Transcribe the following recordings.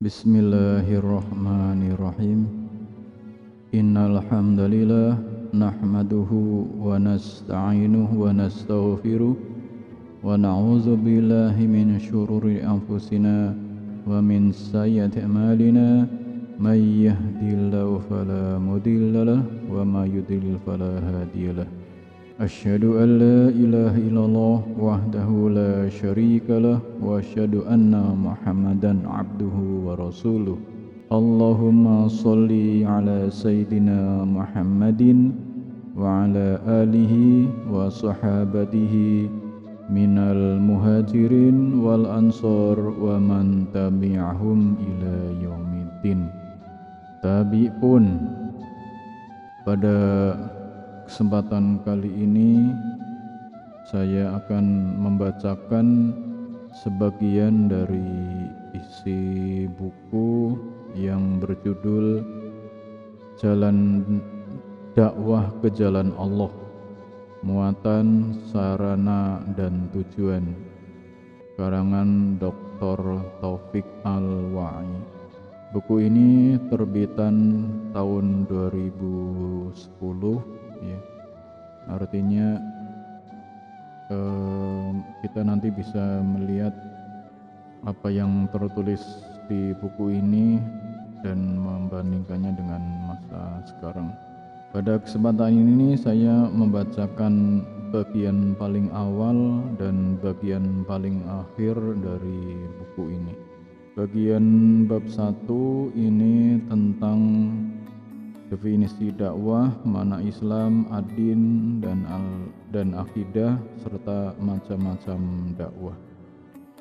Bismillahirrahmanirrahim Innal hamdalillah nahmaduhu wa nasta'inuhu wa nastaghfiruh wa na'udzu billahi min shururi anfusina wa min sayyiati a'malina may yahdihillahu fala mudilla wa may yudlil fala hadiyalah أشهد أن لا إله إلا الله وحده لا شريك له وأشهد أن محمدا عبده ورسوله اللهم صل على سيدنا محمد وعلى آله وصحابته من المهاجرين والأنصار ومن تبعهم إلى يوم الدين Tabi'un pada kesempatan kali ini saya akan membacakan sebagian dari isi buku yang berjudul Jalan Dakwah ke Jalan Allah Muatan, Sarana, dan Tujuan Karangan Dr. Taufik Al-Wa'i Buku ini terbitan tahun 2010 ya artinya eh, kita nanti bisa melihat apa yang tertulis di buku ini dan membandingkannya dengan masa sekarang pada kesempatan ini saya membacakan bagian paling awal dan bagian paling akhir dari buku ini. Bagian bab satu ini tentang definisi dakwah, mana Islam, adin dan al dan akidah serta macam-macam dakwah.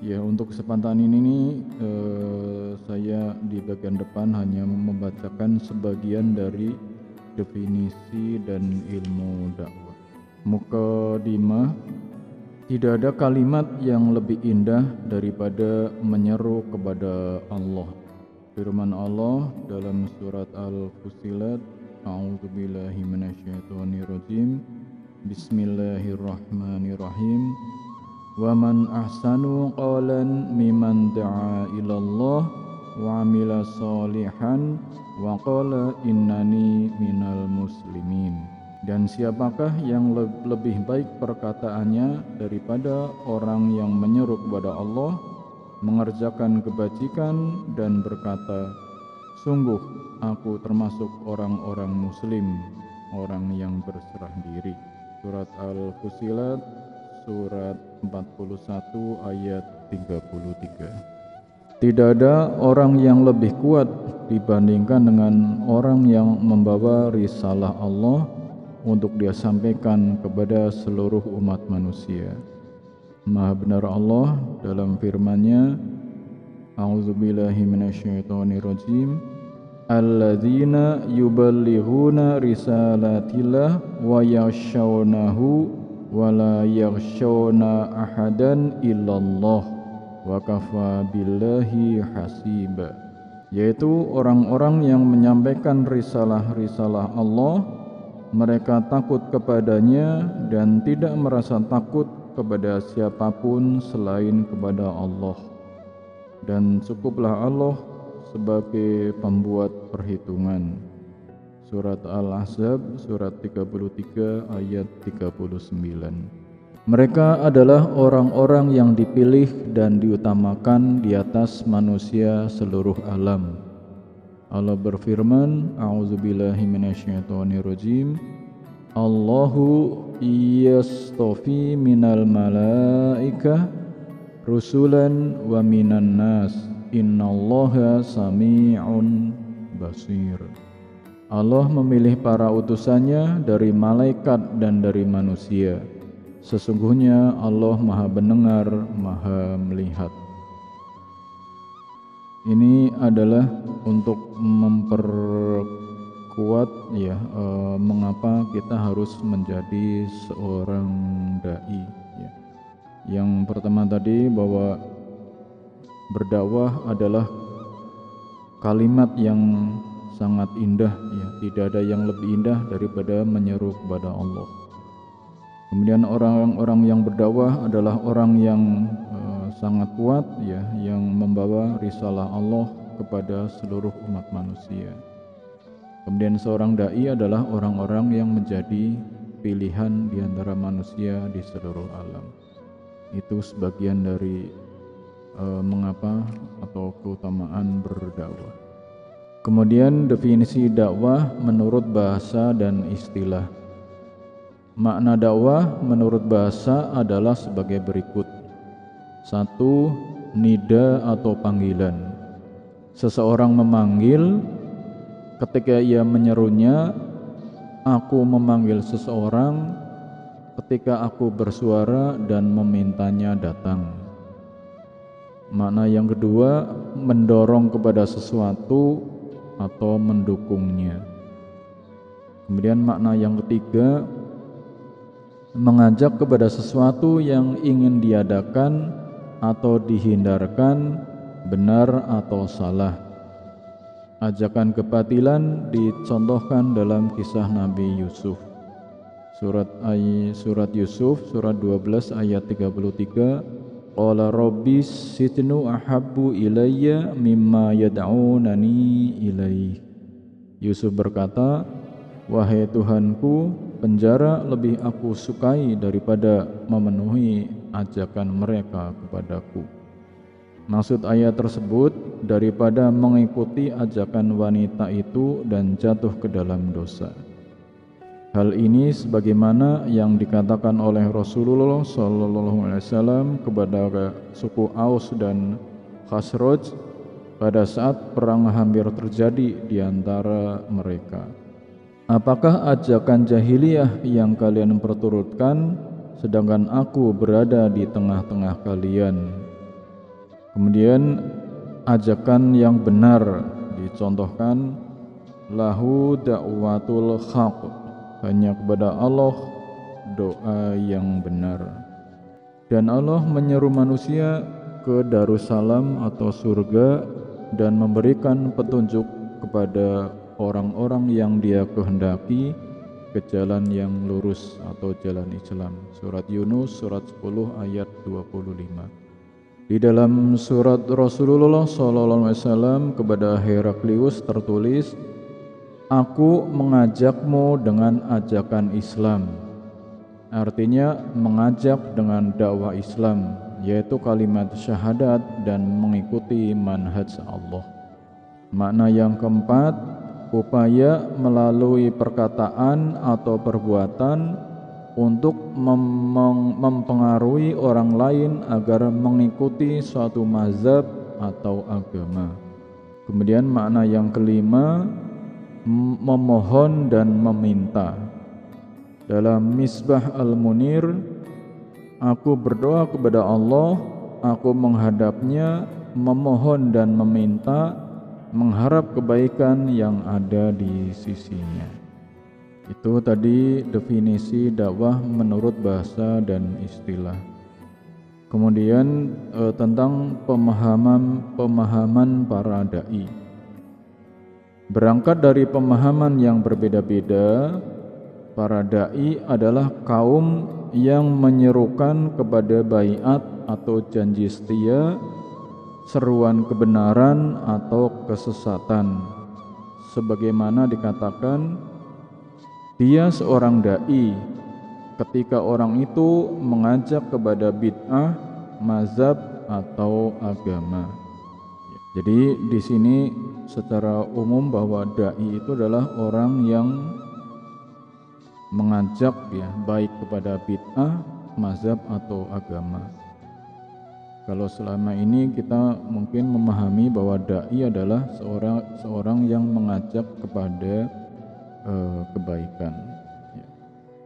Ya, untuk kesempatan ini eh, saya di bagian depan hanya membacakan sebagian dari definisi dan ilmu dakwah. Mukadimah tidak ada kalimat yang lebih indah daripada menyeru kepada Allah firman Allah dalam surat Al-Fusilat A'udzubillahi minasyaitonirrajim. Bismillahirrahmanirrahim. Wa man ahsanu qalan mimman da'a ilallah wa amila salihan wa qala innani minal muslimin. Dan siapakah yang lebih baik perkataannya daripada orang yang menyeru kepada Allah mengerjakan kebajikan dan berkata, Sungguh aku termasuk orang-orang muslim, orang yang berserah diri. Surat Al-Fusilat, surat 41 ayat 33. Tidak ada orang yang lebih kuat dibandingkan dengan orang yang membawa risalah Allah untuk dia sampaikan kepada seluruh umat manusia. Maha benar Allah dalam firman-Nya A'udzubillahi minasyaitonirrajim. Alladzina yuballighuna risalatillah wa yakhshawnahu wa la yakhshawna ahadan illallah wa kafa billahi hasiba yaitu orang-orang yang menyampaikan risalah-risalah Allah mereka takut kepadanya dan tidak merasa takut kepada siapa pun selain kepada Allah. Dan cukuplah Allah sebagai pembuat perhitungan. Surat Al-Ahzab surat 33 ayat 39 Mereka adalah orang-orang yang dipilih dan diutamakan di atas manusia seluruh alam. Allah berfirman A'udzubillahi minasyaitonirrajim. Allahu yastofi minal malaika rusulan wa minan nas. Innallaha sami'un basir. Allah memilih para utusannya dari malaikat dan dari manusia. Sesungguhnya Allah maha mendengar, maha melihat. Ini adalah untuk memper kuat ya e, mengapa kita harus menjadi seorang dai ya. Yang pertama tadi bahwa berdakwah adalah kalimat yang sangat indah ya, tidak ada yang lebih indah daripada menyeru kepada Allah. Kemudian orang-orang yang berdakwah adalah orang yang e, sangat kuat ya, yang membawa risalah Allah kepada seluruh umat manusia. Kemudian seorang dai adalah orang-orang yang menjadi pilihan di antara manusia di seluruh alam. Itu sebagian dari uh, mengapa atau keutamaan berdakwah. Kemudian definisi dakwah menurut bahasa dan istilah. Makna dakwah menurut bahasa adalah sebagai berikut. Satu, nida atau panggilan. Seseorang memanggil, ketika ia menyerunya, aku memanggil seseorang, ketika aku bersuara dan memintanya datang. Makna yang kedua, mendorong kepada sesuatu atau mendukungnya. Kemudian makna yang ketiga, mengajak kepada sesuatu yang ingin diadakan atau dihindarkan, benar atau salah. Ajakan kebatilan dicontohkan dalam kisah Nabi Yusuf. Surat ay, surat Yusuf surat 12 ayat 33 Qala rabbi sitnu ahabbu ilayya mimma yad'unani ilaih. Yusuf berkata, "Wahai Tuhanku, penjara lebih aku sukai daripada memenuhi ajakan mereka kepadaku. Maksud ayat tersebut daripada mengikuti ajakan wanita itu dan jatuh ke dalam dosa. Hal ini sebagaimana yang dikatakan oleh Rasulullah Shallallahu Alaihi Wasallam kepada suku Aus dan Khasraj pada saat perang hampir terjadi di antara mereka. Apakah ajakan jahiliyah yang kalian perturutkan sedangkan aku berada di tengah-tengah kalian. Kemudian ajakan yang benar dicontohkan lahu da'watul haq hanya kepada Allah doa yang benar. Dan Allah menyeru manusia ke Darussalam atau surga dan memberikan petunjuk kepada orang-orang yang dia kehendaki ke jalan yang lurus atau jalan Islam. Surat Yunus surat 10 ayat 25. Di dalam surat Rasulullah SAW kepada Heraklius tertulis, Aku mengajakmu dengan ajakan Islam. Artinya mengajak dengan dakwah Islam, yaitu kalimat syahadat dan mengikuti manhaj Allah. Makna yang keempat, upaya melalui perkataan atau perbuatan untuk mem mempengaruhi orang lain agar mengikuti suatu mazhab atau agama. Kemudian makna yang kelima memohon dan meminta. Dalam Misbah Al-Munir, aku berdoa kepada Allah, aku menghadapnya, memohon dan meminta mengharap kebaikan yang ada di sisinya. Itu tadi definisi dakwah menurut bahasa dan istilah. Kemudian eh, tentang pemahaman-pemahaman para dai. Berangkat dari pemahaman yang berbeda-beda, para dai adalah kaum yang menyerukan kepada baiat atau janji setia seruan kebenaran atau kesesatan sebagaimana dikatakan dia seorang dai ketika orang itu mengajak kepada bid'ah, mazhab atau agama. Jadi di sini secara umum bahwa dai itu adalah orang yang mengajak ya baik kepada bid'ah, mazhab atau agama. Kalau selama ini kita mungkin memahami bahwa dai adalah seorang seorang yang mengajak kepada uh, kebaikan. Ya.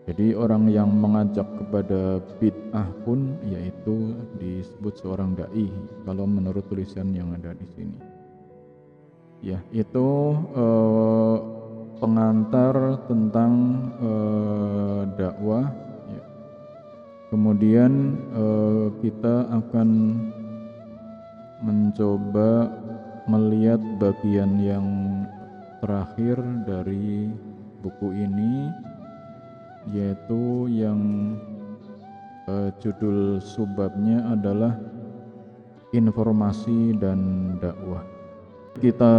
Jadi orang yang mengajak kepada bid'ah pun yaitu disebut seorang dai kalau menurut tulisan yang ada di sini. Ya, itu uh, pengantar tentang uh, dakwah Kemudian eh, kita akan mencoba melihat bagian yang terakhir dari buku ini yaitu yang eh, judul subbabnya adalah informasi dan dakwah. Kita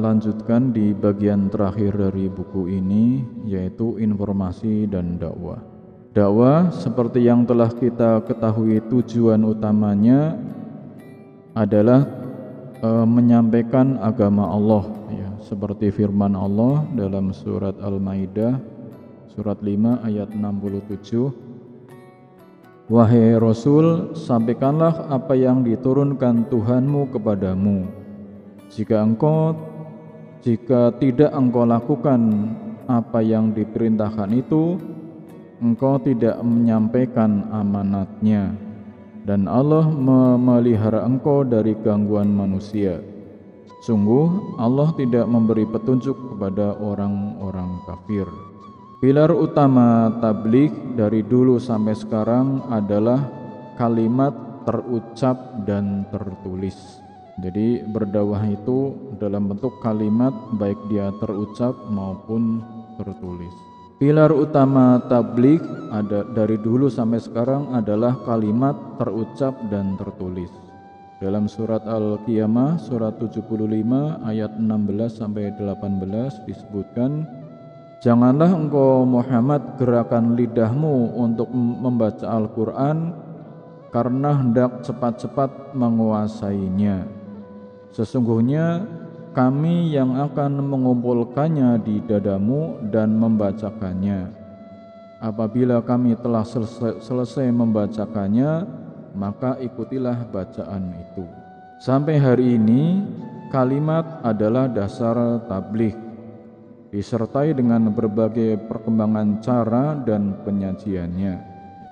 lanjutkan di bagian terakhir dari buku ini yaitu informasi dan dakwah. Dakwah seperti yang telah kita ketahui tujuan utamanya adalah e, menyampaikan agama Allah seperti firman Allah dalam surat Al-Maidah surat 5 ayat 67 Wahai Rasul, sampaikanlah apa yang diturunkan Tuhanmu kepadamu. Jika engkau jika tidak engkau lakukan apa yang diperintahkan itu, engkau tidak menyampaikan amanatnya. Dan Allah memelihara engkau dari gangguan manusia. Sungguh Allah tidak memberi petunjuk kepada orang-orang kafir. Pilar utama tablik dari dulu sampai sekarang adalah kalimat terucap dan tertulis. Jadi berdakwah itu dalam bentuk kalimat baik dia terucap maupun tertulis. Pilar utama tablik ada dari dulu sampai sekarang adalah kalimat terucap dan tertulis. Dalam surat Al-Qiyamah surat 75 ayat 16 sampai 18 disebutkan Janganlah engkau Muhammad gerakan lidahmu untuk membaca Al-Quran karena hendak cepat-cepat menguasainya. Sesungguhnya kami yang akan mengumpulkannya di dadamu dan membacakannya. Apabila kami telah selesai, selesai membacakannya, maka ikutilah bacaan itu. Sampai hari ini, kalimat adalah dasar tabligh disertai dengan berbagai perkembangan cara dan penyajiannya.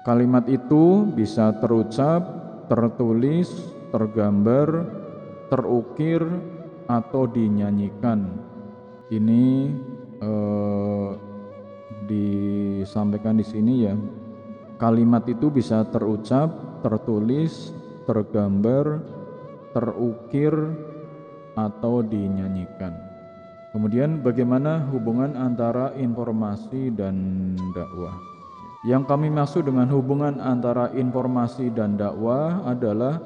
Kalimat itu bisa terucap, tertulis, tergambar, terukir, atau dinyanyikan. Ini eh, disampaikan di sini ya. Kalimat itu bisa terucap, tertulis, tergambar, terukir, atau dinyanyikan. Kemudian bagaimana hubungan antara informasi dan dakwah? Yang kami maksud dengan hubungan antara informasi dan dakwah adalah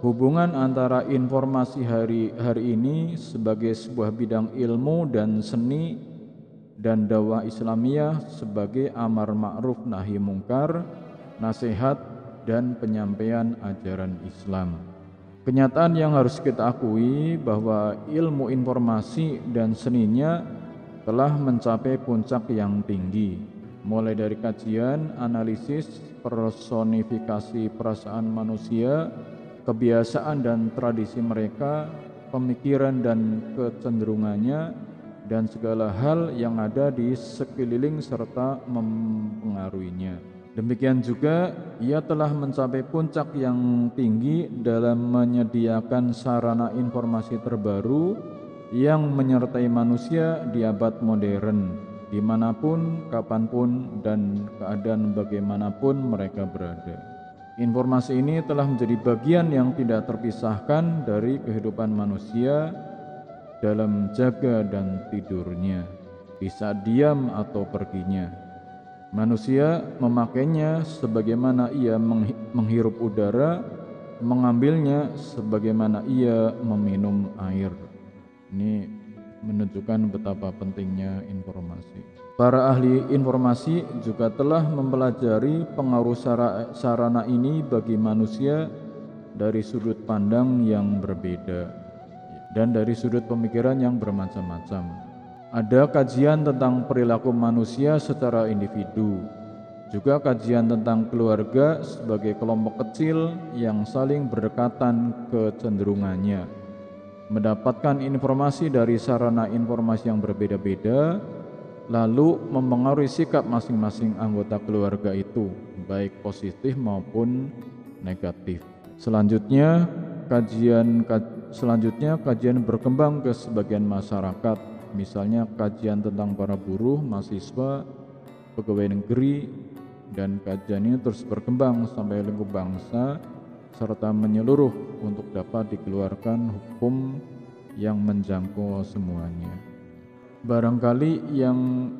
hubungan antara informasi hari hari ini sebagai sebuah bidang ilmu dan seni dan dakwah Islamiyah sebagai amar ma'ruf nahi mungkar, nasihat dan penyampaian ajaran Islam. Kenyataan yang harus kita akui bahwa ilmu informasi dan seninya telah mencapai puncak yang tinggi, mulai dari kajian, analisis, personifikasi perasaan manusia, kebiasaan dan tradisi mereka, pemikiran dan kecenderungannya, dan segala hal yang ada di sekeliling serta mempengaruhinya. Demikian juga ia telah mencapai puncak yang tinggi dalam menyediakan sarana informasi terbaru yang menyertai manusia di abad modern, di mana pun, kapan pun, dan keadaan bagaimanapun mereka berada. Informasi ini telah menjadi bagian yang tidak terpisahkan dari kehidupan manusia dalam jaga dan tidurnya, bisa diam atau perginya Manusia memakainya sebagaimana ia menghirup udara, mengambilnya sebagaimana ia meminum air. Ini menunjukkan betapa pentingnya informasi. Para ahli informasi juga telah mempelajari pengaruh sarana ini bagi manusia dari sudut pandang yang berbeda dan dari sudut pemikiran yang bermacam-macam. Ada kajian tentang perilaku manusia secara individu, juga kajian tentang keluarga sebagai kelompok kecil yang saling berdekatan kecenderungannya. Mendapatkan informasi dari sarana informasi yang berbeda-beda, lalu mempengaruhi sikap masing-masing anggota keluarga itu, baik positif maupun negatif. Selanjutnya, kajian selanjutnya kajian berkembang ke sebagian masyarakat misalnya kajian tentang para buruh, mahasiswa, pegawai negeri, dan kajian ini terus berkembang sampai lingkup bangsa serta menyeluruh untuk dapat dikeluarkan hukum yang menjangkau semuanya. Barangkali yang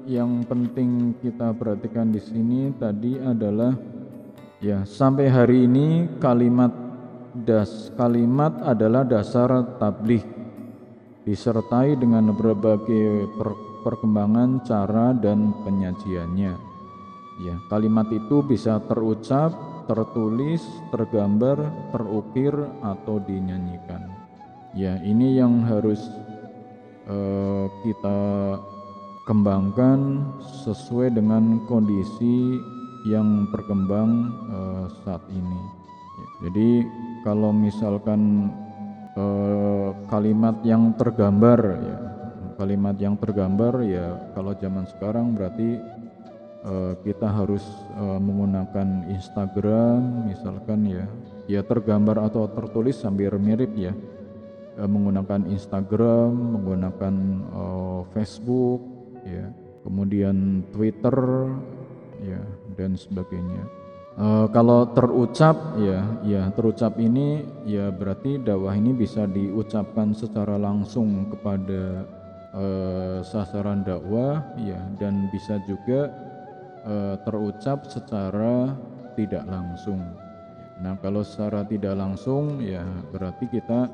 yang penting kita perhatikan di sini tadi adalah ya sampai hari ini kalimat das kalimat adalah dasar tabligh disertai dengan berbagai per perkembangan cara dan penyajiannya. Ya, kalimat itu bisa terucap, tertulis, tergambar, terukir atau dinyanyikan. Ya, ini yang harus uh, kita kembangkan sesuai dengan kondisi yang berkembang uh, saat ini. Ya, jadi kalau misalkan uh, kalimat yang tergambar ya. Kalimat yang tergambar ya kalau zaman sekarang berarti uh, kita harus uh, menggunakan Instagram misalkan ya. Ya tergambar atau tertulis sambil mirip ya. Uh, menggunakan Instagram menggunakan uh, Facebook ya. Kemudian Twitter ya dan sebagainya uh, kalau terucap ya ya terucap ini ya berarti dakwah ini bisa diucapkan secara langsung kepada uh, sasaran dakwah ya dan bisa juga uh, terucap secara tidak langsung. Nah, kalau secara tidak langsung ya berarti kita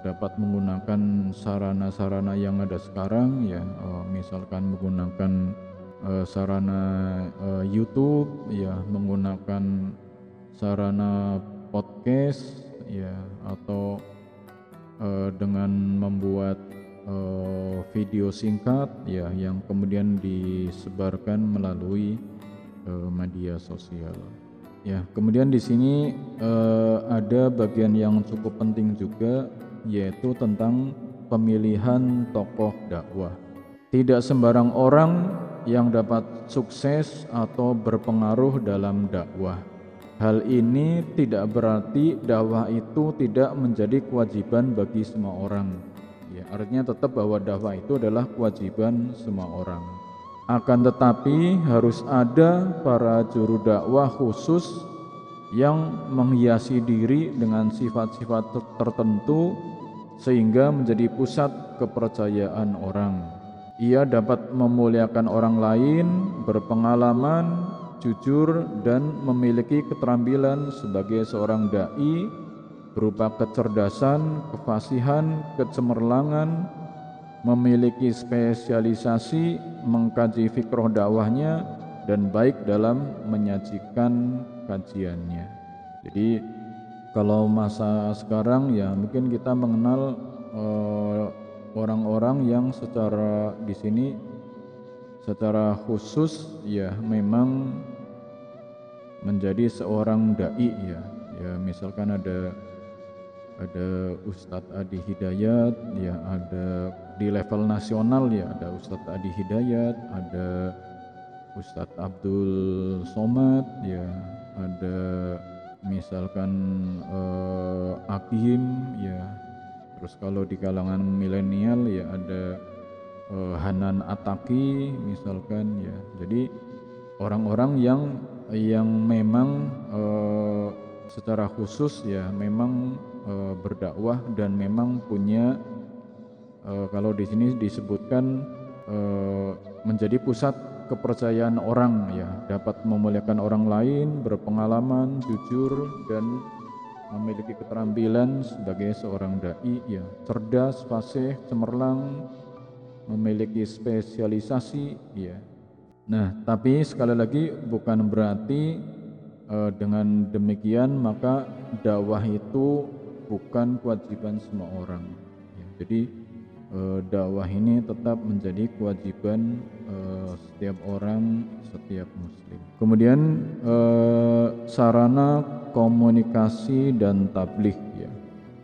dapat menggunakan sarana-sarana yang ada sekarang ya misalkan menggunakan uh, sarana uh, YouTube ya menggunakan sarana podcast ya atau uh, dengan membuat uh, video singkat ya yang kemudian disebarkan melalui uh, media sosial. Ya, kemudian di sini uh, ada bagian yang cukup penting juga yaitu tentang pemilihan tokoh dakwah. Tidak sembarang orang yang dapat sukses atau berpengaruh dalam dakwah. Hal ini tidak berarti dakwah itu tidak menjadi kewajiban bagi semua orang Ya, artinya tetap bahwa dakwah itu adalah kewajiban semua orang. Akan tetapi harus ada para juru dakwah khusus yang menghiasi diri dengan sifat-sifat tertentu sehingga menjadi pusat kepercayaan orang. Ia dapat memuliakan orang lain, berpengalaman, jujur dan memiliki keterampilan sebagai seorang dai berupa kecerdasan, kefasihan, kecemerlangan, memiliki spesialisasi, mengkaji fikroh dakwahnya, dan baik dalam menyajikan kajiannya. Jadi kalau masa sekarang ya mungkin kita mengenal eh, orang-orang uh, yang secara di sini secara khusus ya memang menjadi seorang dai ya. Ya misalkan ada ada Ustadz Adi Hidayat, ya ada di level nasional ya ada Ustadz Adi Hidayat, ada Ustadz Abdul Somad, ya ada misalkan eh, Akim, ya terus kalau di kalangan milenial ya ada eh, Hanan Ataki misalkan ya. Jadi orang-orang yang yang memang eh, secara khusus ya memang e, berdakwah dan memang punya e, kalau di sini disebutkan e, menjadi pusat kepercayaan orang ya. Dapat memuliakan orang lain berpengalaman jujur dan memiliki keterampilan sebagai seorang dai ya cerdas fasih cemerlang memiliki spesialisasi ya nah tapi sekali lagi bukan berarti e, dengan demikian maka dakwah itu bukan kewajiban semua orang. Ya, jadi eh, dakwah ini tetap menjadi kewajiban eh, setiap orang, setiap muslim. Kemudian sarana komunikasi dan tabligh ya.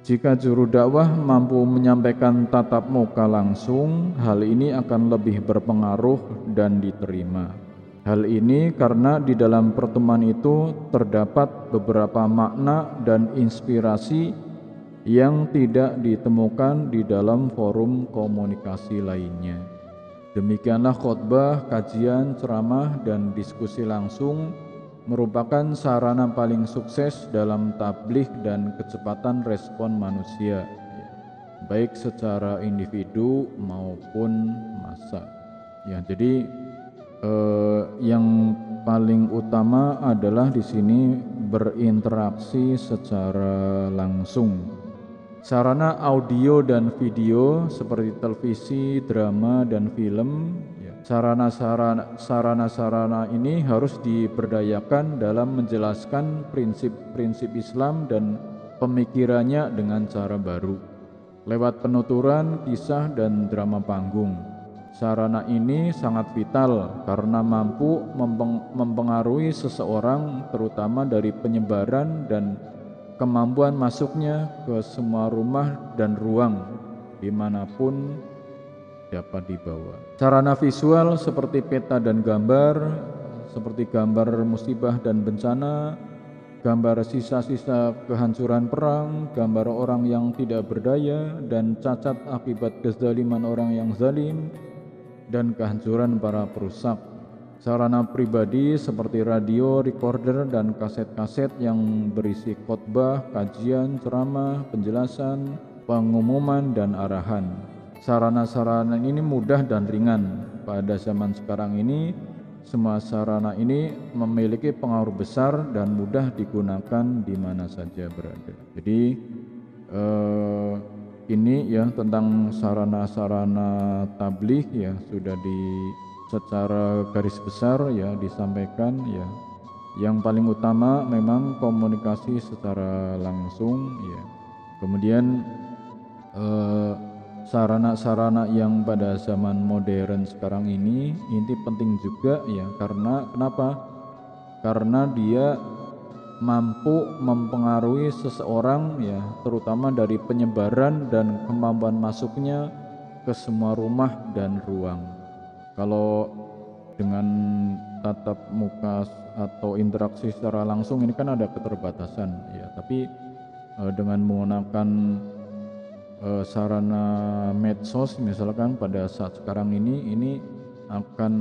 Jika juru dakwah mampu menyampaikan tatap muka langsung, hal ini akan lebih berpengaruh dan diterima. Hal ini karena di dalam pertemuan itu terdapat beberapa makna dan inspirasi yang tidak ditemukan di dalam forum komunikasi lainnya. Demikianlah khotbah, kajian, ceramah, dan diskusi langsung merupakan sarana paling sukses dalam tablik dan kecepatan respon manusia, baik secara individu maupun massa. Ya, jadi eh, yang paling utama adalah di sini berinteraksi secara langsung sarana audio dan video seperti televisi, drama dan film. Sarana-sarana ini harus diberdayakan dalam menjelaskan prinsip-prinsip Islam dan pemikirannya dengan cara baru lewat penuturan, kisah dan drama panggung. Sarana ini sangat vital karena mampu mempengaruhi seseorang terutama dari penyebaran dan kemampuan masuknya ke semua rumah dan ruang di mana pun dapat dibawa. Sarana visual seperti peta dan gambar, seperti gambar musibah dan bencana, gambar sisa-sisa kehancuran perang, gambar orang yang tidak berdaya dan cacat akibat kezaliman orang yang zalim, dan kehancuran para perusak. Sarana pribadi seperti radio, recorder, dan kaset-kaset yang berisi khotbah, kajian, ceramah, penjelasan, pengumuman, dan arahan. Sarana-sarana ini mudah dan ringan. Pada zaman sekarang ini, semua sarana ini memiliki pengaruh besar dan mudah digunakan di mana saja berada. Jadi, eh, ini ya tentang sarana-sarana tabligh ya sudah di secara garis besar ya disampaikan ya. Yang paling utama memang komunikasi secara langsung ya. Kemudian eh, sarana-sarana yang pada zaman modern sekarang ini ini penting juga ya. Karena kenapa? Karena dia mampu mempengaruhi seseorang ya terutama dari penyebaran dan kemampuan masuknya ke semua rumah dan ruang. Kalau dengan tatap muka atau interaksi secara langsung ini kan ada keterbatasan ya. Tapi eh, dengan menggunakan eh, sarana medsos misalkan pada saat sekarang ini ini akan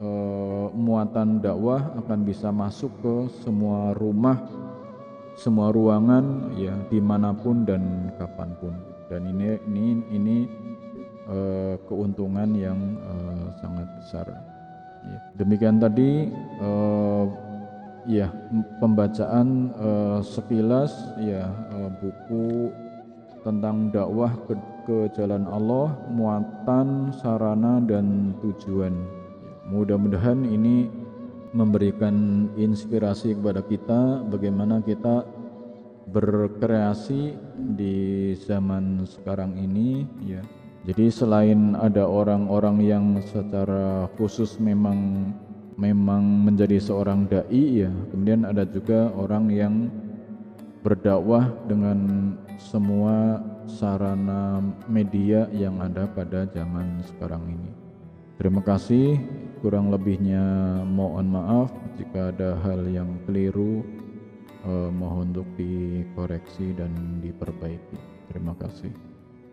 eh, muatan dakwah akan bisa masuk ke semua rumah, semua ruangan, ya di mana pun dan kapan pun. Dan ini ini ini eh, keuntungan yang eh, sangat besar. Ya. Demikian tadi eh, ya pembacaan eh, sekilas ya eh, buku tentang dakwah ke, ke jalan Allah, muatan, sarana dan tujuan. Mudah-mudahan ini memberikan inspirasi kepada kita bagaimana kita berkreasi di zaman sekarang ini ya. Jadi selain ada orang-orang yang secara khusus memang memang menjadi seorang dai ya, kemudian ada juga orang yang berdakwah dengan semua sarana media yang ada pada zaman sekarang ini. Terima kasih. Kurang lebihnya mohon maaf. Jika ada hal yang keliru eh, mohon untuk dikoreksi dan diperbaiki. Terima kasih